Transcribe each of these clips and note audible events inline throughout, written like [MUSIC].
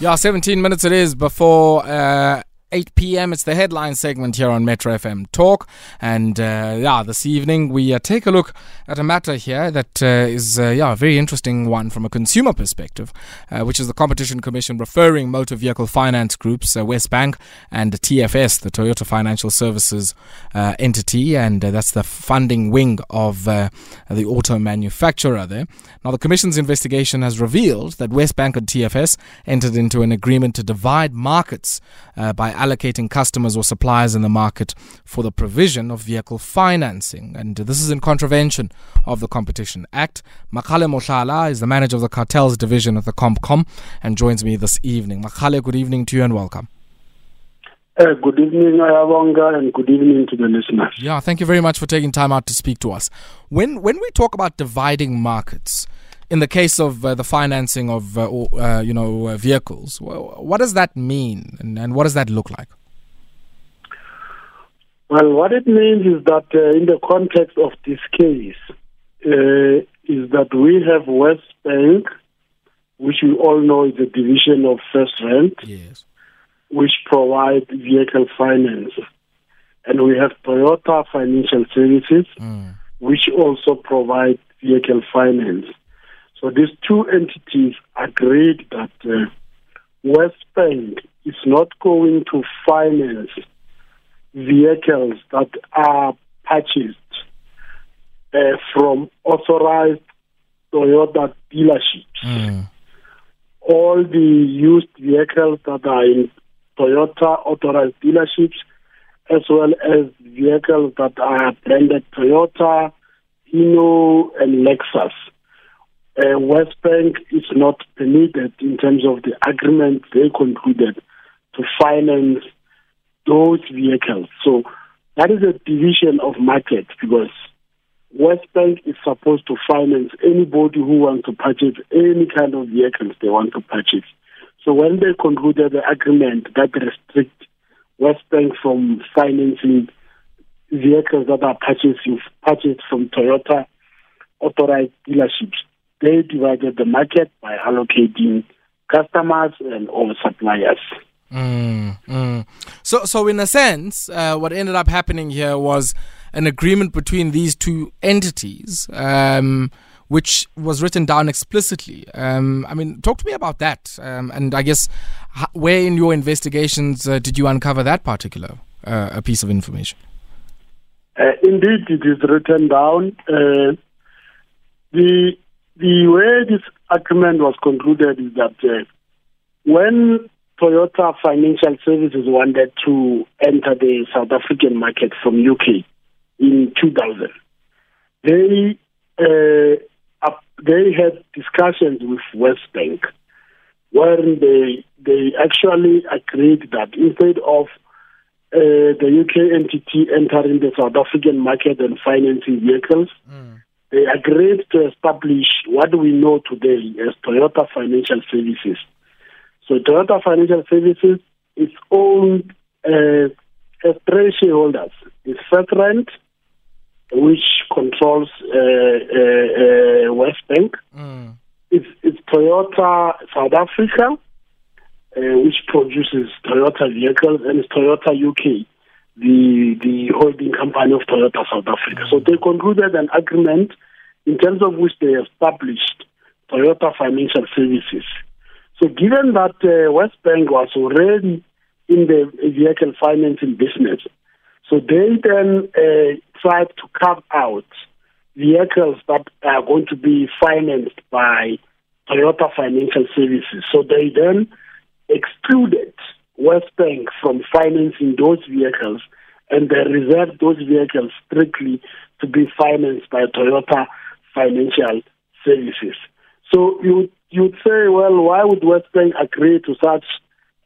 Yeah, 17 minutes it is before uh, 8 p.m. It's the headline segment here on Metro FM Talk. And uh, yeah, this evening we uh, take a look at a matter here that uh, is uh, yeah, a very interesting one from a consumer perspective, uh, which is the Competition Commission referring motor vehicle finance groups, uh, Wesbank and TFS, the Toyota Financial Services entity. And that's the funding wing of the auto manufacturer there. Now, the Commission's investigation has revealed that Wesbank and TFS entered into an agreement to divide markets by allocating customers or suppliers in the market for the provision of vehicle financing. And this is in contravention of the Competition Act. Makgale Mohlala is the manager of the cartels division of the CompCom and joins me this evening. Makgale, good evening to you and welcome. Uh, good evening, Ayabonga, and good evening to the listeners. Yeah, thank you very much for taking time out to speak to us. When when we talk about dividing markets, in the case of uh, the financing of uh, uh, you know uh, vehicles, what does that mean, and, and, what does that look like? Well, what it means is that uh, in the context of this case, uh, is that we have Wesbank, which we all know is a division of FirstRand, yes. which provide vehicle finance, and we have Toyota Financial Services, mm. which also provide vehicle finance. So these two entities agreed that uh, Wesbank is not going to finance vehicles that are purchased uh, from authorized Toyota dealerships. Mm. All the used vehicles that are in Toyota authorized dealerships, as well as vehicles that are branded Toyota, Hino, and Lexus uh, Wesbank is not permitted in terms of the agreement they concluded to finance those vehicles. So that is a division of market because Wesbank is supposed to finance anybody who wants to purchase any kind of vehicles they want to purchase. So when they concluded the agreement that restrict Wesbank from financing vehicles that are purchased from Toyota authorized dealerships, they divided the market by allocating customers and all suppliers. Mm, mm. So, so in a sense, uh, what ended up happening here was an agreement between these two entities, um, which was written down explicitly. Um, I mean, talk to me about that, um, and I guess where in your investigations uh, did you uncover that particular uh, piece of information? Uh, indeed, it is written down. Uh, the the way this agreement was concluded is that uh, when Toyota Financial Services wanted to enter the South African market from UK in 2000, they uh, they had discussions with Westbank where they they actually agreed that instead of uh, the UK entity entering the South African market and financing vehicles, mm they agreed to establish what we know today as Toyota Financial Services. So Toyota Financial Services is owned uh, as three shareholders. It's First FirstRand, which controls uh, uh, uh, Wesbank. Mm. It's, it's Toyota South Africa, uh, which produces Toyota vehicles, and it's Toyota UK the the holding company of Toyota South Africa. So they concluded an agreement in terms of which they established Toyota Financial Services. So given that uh, Wesbank was already in the vehicle financing business, so they then uh, tried to carve out vehicles that are going to be financed by Toyota Financial Services. So they then excluded Wesbank from financing those vehicles and they reserved those vehicles strictly to be financed by Toyota Financial Services. So you you'd say, well, why would Wesbank agree to such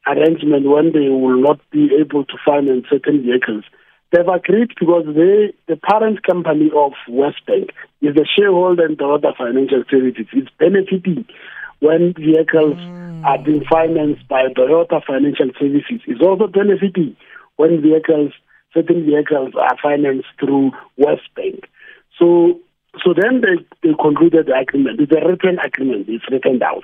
arrangement when they will not be able to finance certain vehicles? They've agreed because they, the parent company of Wesbank is the shareholder in Toyota Financial Services. It's benefiting when vehicles mm. are being financed by Toyota Financial Services. It's also benefiting when vehicles, certain vehicles are financed through Wesbank. So, so then they, they concluded the agreement. It's a written agreement. It's written down.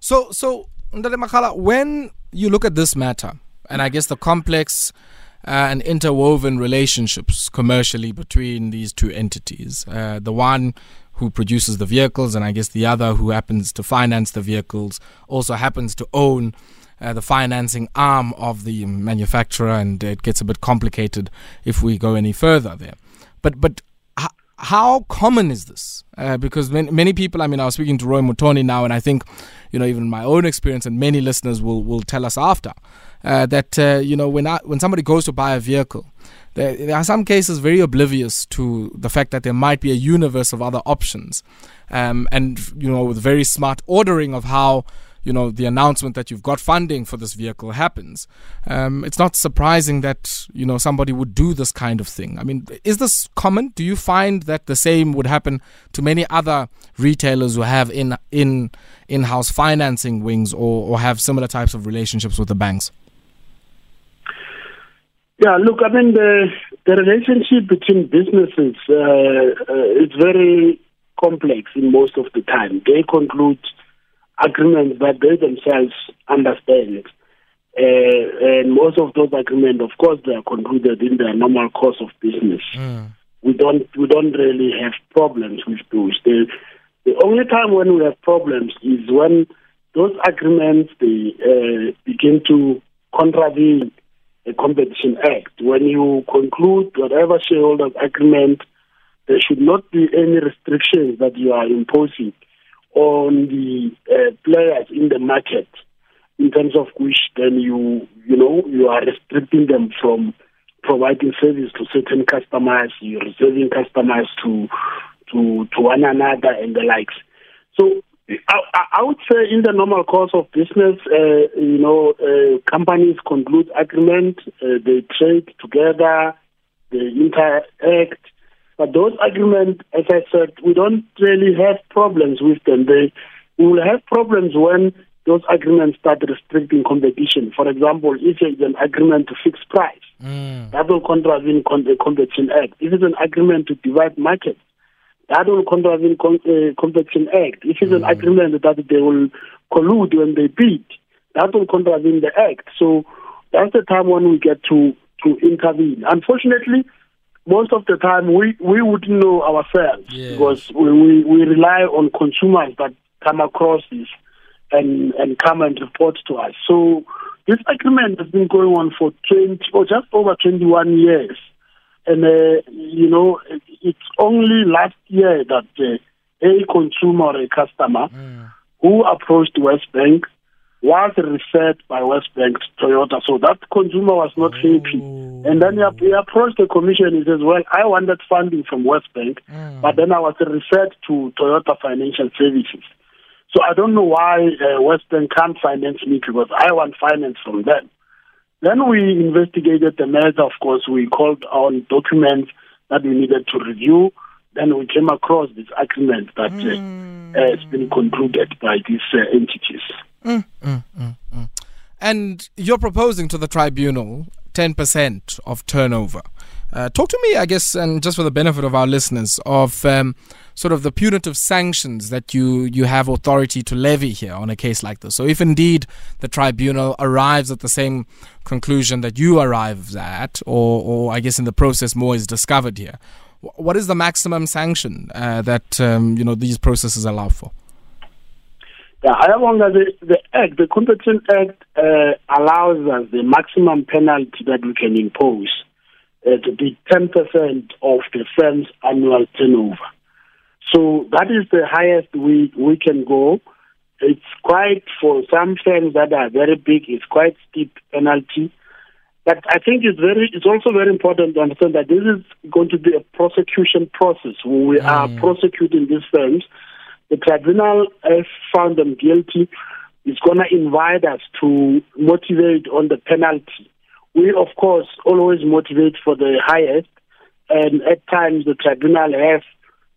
So, so Ndale Makhala, when you look at this matter, and I guess the complex uh, and interwoven relationships commercially between these two entities, uh, the one who produces the vehicles, and I guess the other who happens to finance the vehicles also happens to own. Uh, the financing arm of the manufacturer, and it gets a bit complicated if we go any further there. But but how common is this? Uh, because many, many people, I mean, I was speaking to Roy Mutoni now, and I think, you know, even my own experience, and many listeners will, will tell us after, uh, that, uh, you know, when, I, when somebody goes to buy a vehicle, there, there, are some cases very oblivious to the fact that there might be a universe of other options. Um, and, you know, with very smart ordering of how you know the announcement that you've got funding for this vehicle happens, um, it's not surprising that you know somebody would do this kind of thing. I mean, is this common? Do you find that the same would happen to many other retailers who have in in in-house financing wings or, or have similar types of relationships with the banks? Yeah, look, I mean the the relationship between businesses uh, uh, is very complex in most of the time. They conclude agreements that they themselves understand. Uh, and most of those agreements, of course, they are concluded in their normal course of business. Mm. We don't we don't really have problems with those. The, the only time when we have problems is when those agreements they uh, begin to contravene the Competition Act. When you conclude whatever shareholders agreement, there should not be any restrictions that you are imposing on the uh, players in the market in terms of which then you you know you are restricting them from providing service to certain customers, you're reserving customers to to to one another and the likes. So I, I would say in the normal course of business, uh, you know, uh, companies conclude agreement, uh, they trade together, they interact, but those agreements, as I said, we don't really have problems with them. They, we will have problems when those agreements start restricting competition. For example, if it's an agreement to fix price, mm. that will contravene the Competition Act. If it's an agreement to divide markets, that will contravene the uh, Competition Act. If it's mm. an agreement that they will collude when they bid, that will contravene the Act. So that's the time when we get to, to intervene. Unfortunately, most of the time we, we wouldn't know ourselves yes. because we, we, we rely on consumers that come across this and, and come and report to us. So this agreement has been going on for 20 or just over 21 years. And, uh, you know, it's only last year that uh, a consumer or a customer mm. who approached Wesbank was referred by Wesbank to Toyota. So that consumer was not happy. And then he, he, approached the commission. He says, Well, I wanted funding from Wesbank, mm. but then I was referred to Toyota Financial Services. So I don't know why uh, Wesbank can't finance me because I want finance from them. Then we investigated the matter. Of course, we called on documents that we needed to review. Then we came across this agreement that uh, mm. uh, has been concluded by these uh, entities. Mm, mm, mm, mm, and you're proposing to the tribunal 10% of turnover. Uh, talk to me, I guess, and just for the benefit of our listeners, of um, sort of the punitive sanctions that you, you have authority to levy here on a case like this. So, if indeed the tribunal arrives at the same conclusion that you arrive at, or, or I guess in the process more is discovered here, what is the maximum sanction uh, that um, you know these processes allow for? Yeah, however, the, the Act, the Competition Act, uh, allows us the maximum penalty that we can impose uh, to be 10% of the firm's annual turnover. So that is the highest we, we can go. It's quite, for some firms that are very big, it's quite steep penalty. But I think it's very, it's also very important to understand that this is going to be a prosecution process where we mm. are prosecuting these firms the tribunal has found them guilty, is going to invite us to motivate on the penalty. We, of course, always motivate for the highest, and at times the tribunal has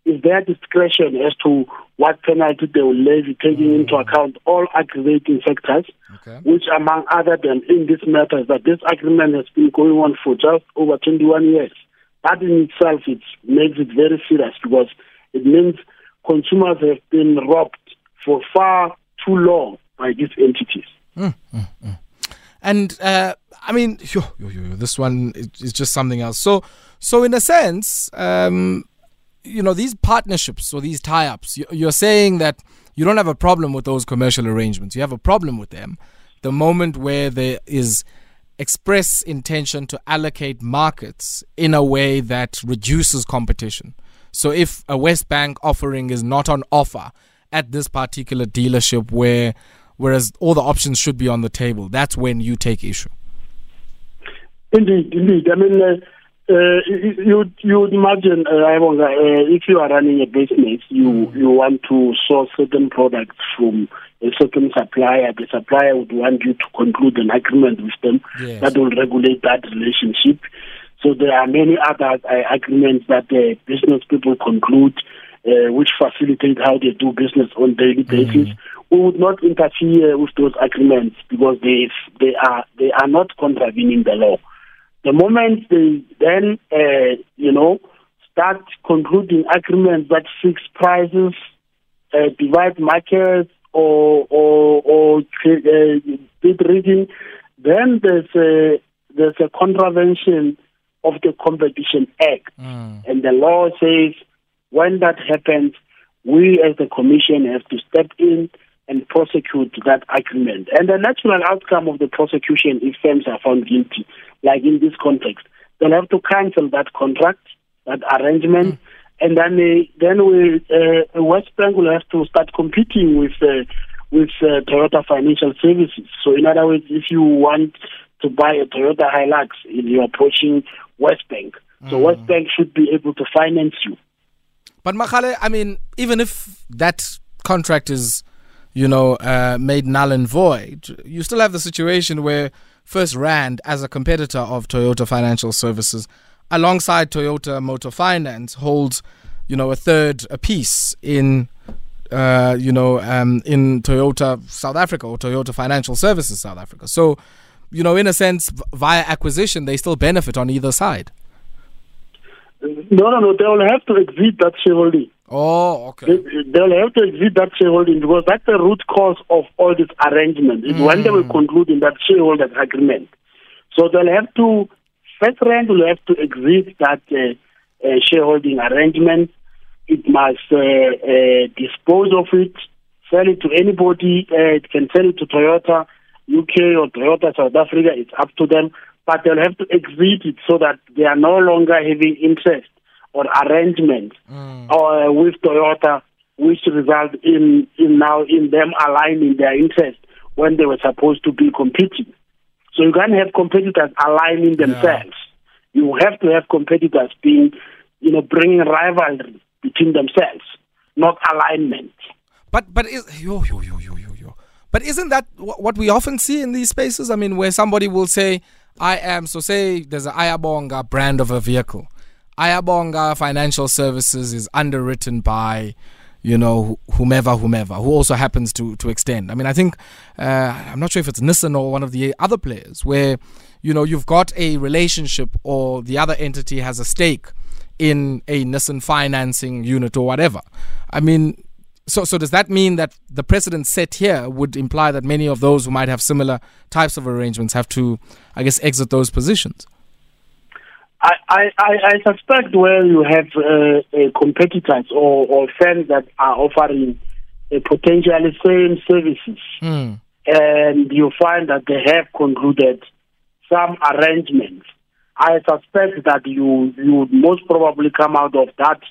is their discretion as to what penalty they will levy, taking mm. into account all aggravating factors, okay. which, among other than in this matter, that this agreement has been going on for just over 21 years. That in itself it makes it very serious because it means consumers have been robbed for far too long by these entities. And uh, I mean, this one is just something else. So, so in a sense, um, you know, these partnerships or these tie-ups, you're saying that you don't have a problem with those commercial arrangements. You have a problem with them the moment where there is express intention to allocate markets in a way that reduces competition. So if a Wesbank offering is not on offer at this particular dealership where whereas all the options should be on the table, that's when you take issue. Indeed, indeed. I mean, uh, uh, you you would imagine, uh, uh, if you are running a business, you you want to source certain products from a certain supplier. The supplier would want you to conclude an agreement with them Yes. that will regulate that relationship. So there are many other uh, agreements that uh, business people conclude, uh, which facilitate how they do business on daily basis. We would not interfere with those agreements because they they are they are not contravening the law. The moment they then uh, you know start concluding agreements that fix prices, uh, divide markets, or or or uh, bid rigging, then there's a there's a contravention of the Competition Act, and the law says when that happens, we as the Commission have to step in and prosecute that agreement. And the natural outcome of the prosecution, if firms are found guilty, like in this context, they'll have to cancel that contract, that arrangement, and then they, then we uh, Wesbank will have to start competing with uh, with uh, Toyota Financial Services. So, in other words, if you want to buy a Toyota Hilux, you're approaching Wesbank. So, Wesbank should be able to finance you. But Makgale, I mean, even if that contract is, you know, uh, made null and void, you still have the situation where FirstRand, as a competitor of Toyota Financial Services, alongside Toyota Motor Finance, holds, you know, a third piece in, uh, you know, um, in Toyota South Africa or Toyota Financial Services South Africa. So, you know, in a sense, via acquisition, they still benefit on either side. No, no, no. They will have to exit that shareholding. Oh, okay. They- They'll have to exit that shareholding because that's the root cause of all this arrangement. Is when they will conclude in that shareholders agreement. So they'll have to FirstRand will have to exit that uh, uh, shareholding arrangement. It must uh, uh, dispose of it, sell it to anybody. Uh, it can sell it to Toyota UK or Toyota South Africa. It's up to them, but they'll have to exit it so that they are no longer having interest or arrangements or uh, with Toyota, which result in in now in them aligning their interest when they were supposed to be competing. So you can't have competitors aligning themselves. You have to have competitors being, you know, bringing rivalry between themselves, not alignment. But but is yo yo yo yo. But isn't that wh- what we often see in these spaces? I mean, where somebody will say, "I am." So say there's an Ayabonga brand of a vehicle. Ayabonga Financial Services is underwritten by, you know, wh- whomever, whomever, who also happens to to extend. I mean, I think uh, I'm not sure if it's Nissan or one of the other players where, you know, you've got a relationship or the other entity has a stake in a Nissan financing unit or whatever. I mean, so, so does that mean that the precedent set here would imply that many of those who might have similar types of arrangements have to, I guess, exit those positions? I, I, I suspect where you have uh, uh, competitors or, or firms that are offering uh, potentially same services, Mm. and you find that they have concluded some arrangements. I suspect that you you would most probably come out of that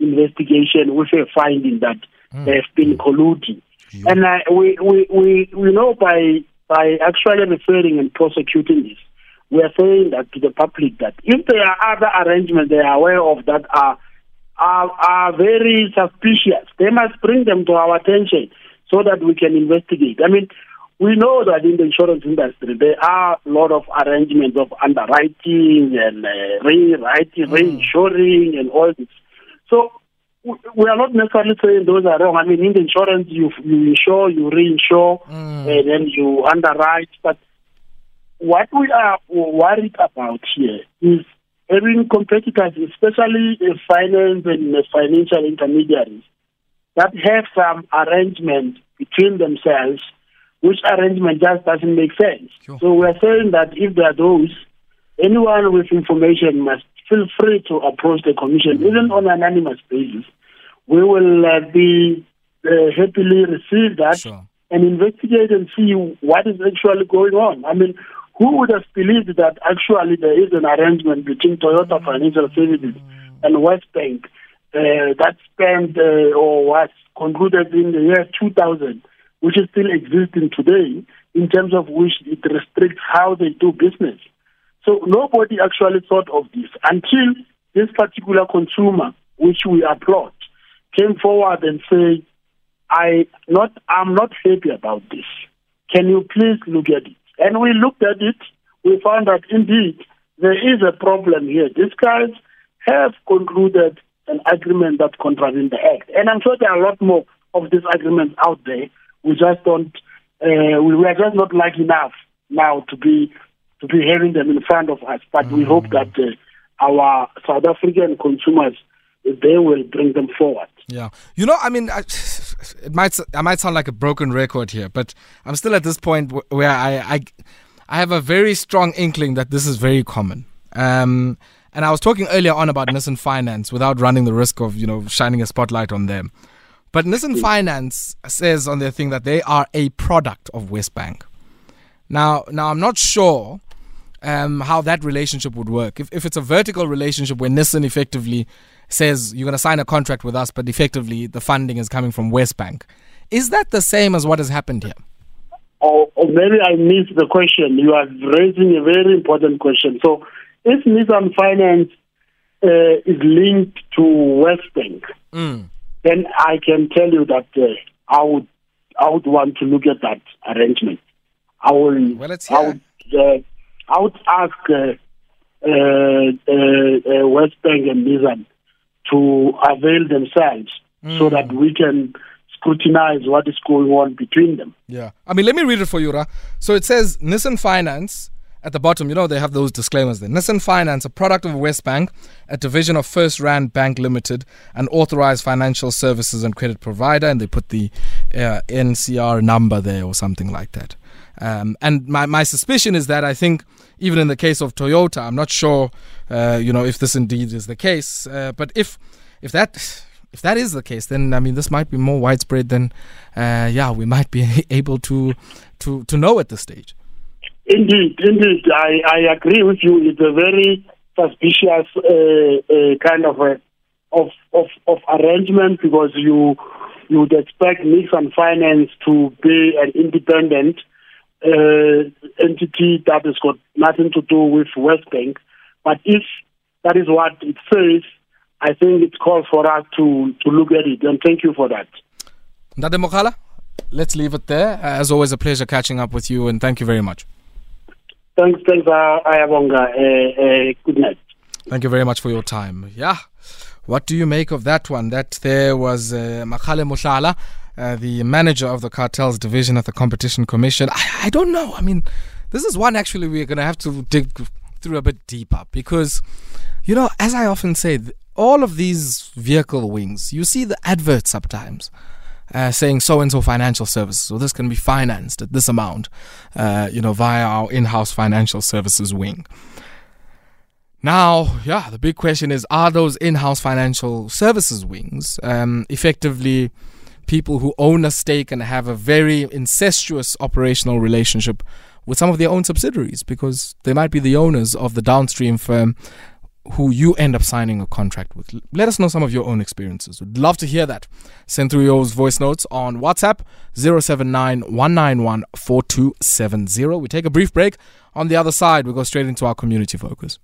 investigation with a finding that have been colluding. And uh, we, we, we, we know by by actually referring and prosecuting this, we are saying that to the public that if there are other arrangements they are aware of that are are, are very suspicious, they must bring them to our attention so that we can investigate. I mean, we know that in the insurance industry there are a lot of arrangements of underwriting and uh, rewriting, reinsuring, and all this. So we are not necessarily saying those are wrong. I mean, in the insurance, you you insure, you reinsure, mm. and then you underwrite. But what we are worried about here is having competitors, especially in finance and financial intermediaries, that have some arrangement between themselves which arrangement just doesn't make sense. Sure. So we're saying that if there are those, anyone with information must feel free to approach the commission, Mm-hmm. even on an anonymous basis. We will uh, be uh, happily receive that Sure. and investigate and see what is actually going on. I mean, who would have believed that actually there is an arrangement between Toyota Financial Services and Wesbank uh, that spent uh, or was concluded in the year 2000, which is still existing today, in terms of which it restricts how they do business. So nobody actually thought of this until this particular consumer, which we applaud, came forward and said, I not I'm not happy about this. Can you please look at it? And we looked at it. We found that indeed there is a problem here. These guys have concluded an agreement that contravenes the act, and I'm sure there are a lot more of these agreements out there. We just don't. Uh, we were just not lucky enough now to be to be having them in front of us. But we hope that uh, our South African consumers they will bring them forward. Yeah, you know, I mean, I, it might I might sound like a broken record here, but I'm still at this point where I I, I have a very strong inkling that this is very common. Um, and I was talking earlier on about Nissan Finance without running the risk of you know shining a spotlight on them. But Nissan Finance says on their thing that they are a product of Wesbank. Now, now I'm not sure um, how that relationship would work. If, if it's a vertical relationship where Nissan effectively says you're going to sign a contract with us, but effectively the funding is coming from Wesbank, is that the same as what has happened here? Oh, or maybe I missed the question. You are raising a very important question. So, if Nissan Finance uh, is linked to Wesbank, Mm. then I can tell you that uh, I would I would want to look at that arrangement. I will. Well, let's I would. Uh, I would ask uh, uh, uh, uh, Wesbank and Nissan to avail themselves so that we can scrutinize what is going on between them. Yeah. I mean, let me read it for you, Ra. So it says Nissan Finance at the bottom, you know, they have those disclaimers there. Nissan Finance, a product of Wesbank, a division of FirstRand Bank Limited, an authorized financial services and credit provider, and they put the uh, NCR number there or something like that. Um, and my, my suspicion is that I think even in the case of Toyota, I'm not sure, uh, you know, if this indeed is the case. Uh, but if if that if that is the case, then I mean this might be more widespread than, uh, yeah, we might be [LAUGHS] able to to to know at this stage. Indeed, indeed, I, I agree with you. It's a very suspicious uh, uh, kind of a of, of of arrangement because you you would expect Nissan Finance to be an independent uh, entity that has got nothing to do with Wesbank. But if that is what it says, I think it calls for us to to look at it. And thank you for that. Ndade Mokala, let's leave it there. Uh, as always, a pleasure catching up with you, and thank you very much. Thanks, thanks, uh, Ayabonga. Uh, uh, good night. Thank you very much for your time. Yeah. What do you make of that one? That there was uh, Makgale Mohlala, uh, the manager of the cartels division at the Competition Commission. I, I don't know. I mean, this is one actually we're going to have to dig through a bit deeper because, you know, as I often say, all of these vehicle wings, you see the adverts sometimes. Uh, saying so and so financial services, so this can be financed at this amount, uh, you know, via our in-house financial services wing. Now, yeah, the big question is are those in house financial services wings um, effectively people who own a stake and have a very incestuous operational relationship with some of their own subsidiaries? Because they might be the owners of the downstream firm who you end up signing a contract with. Let us know some of your own experiences. We'd love to hear that. Send through your voice notes on WhatsApp 079 191 4270. We take a brief break. On the other side, we go straight into our community focus.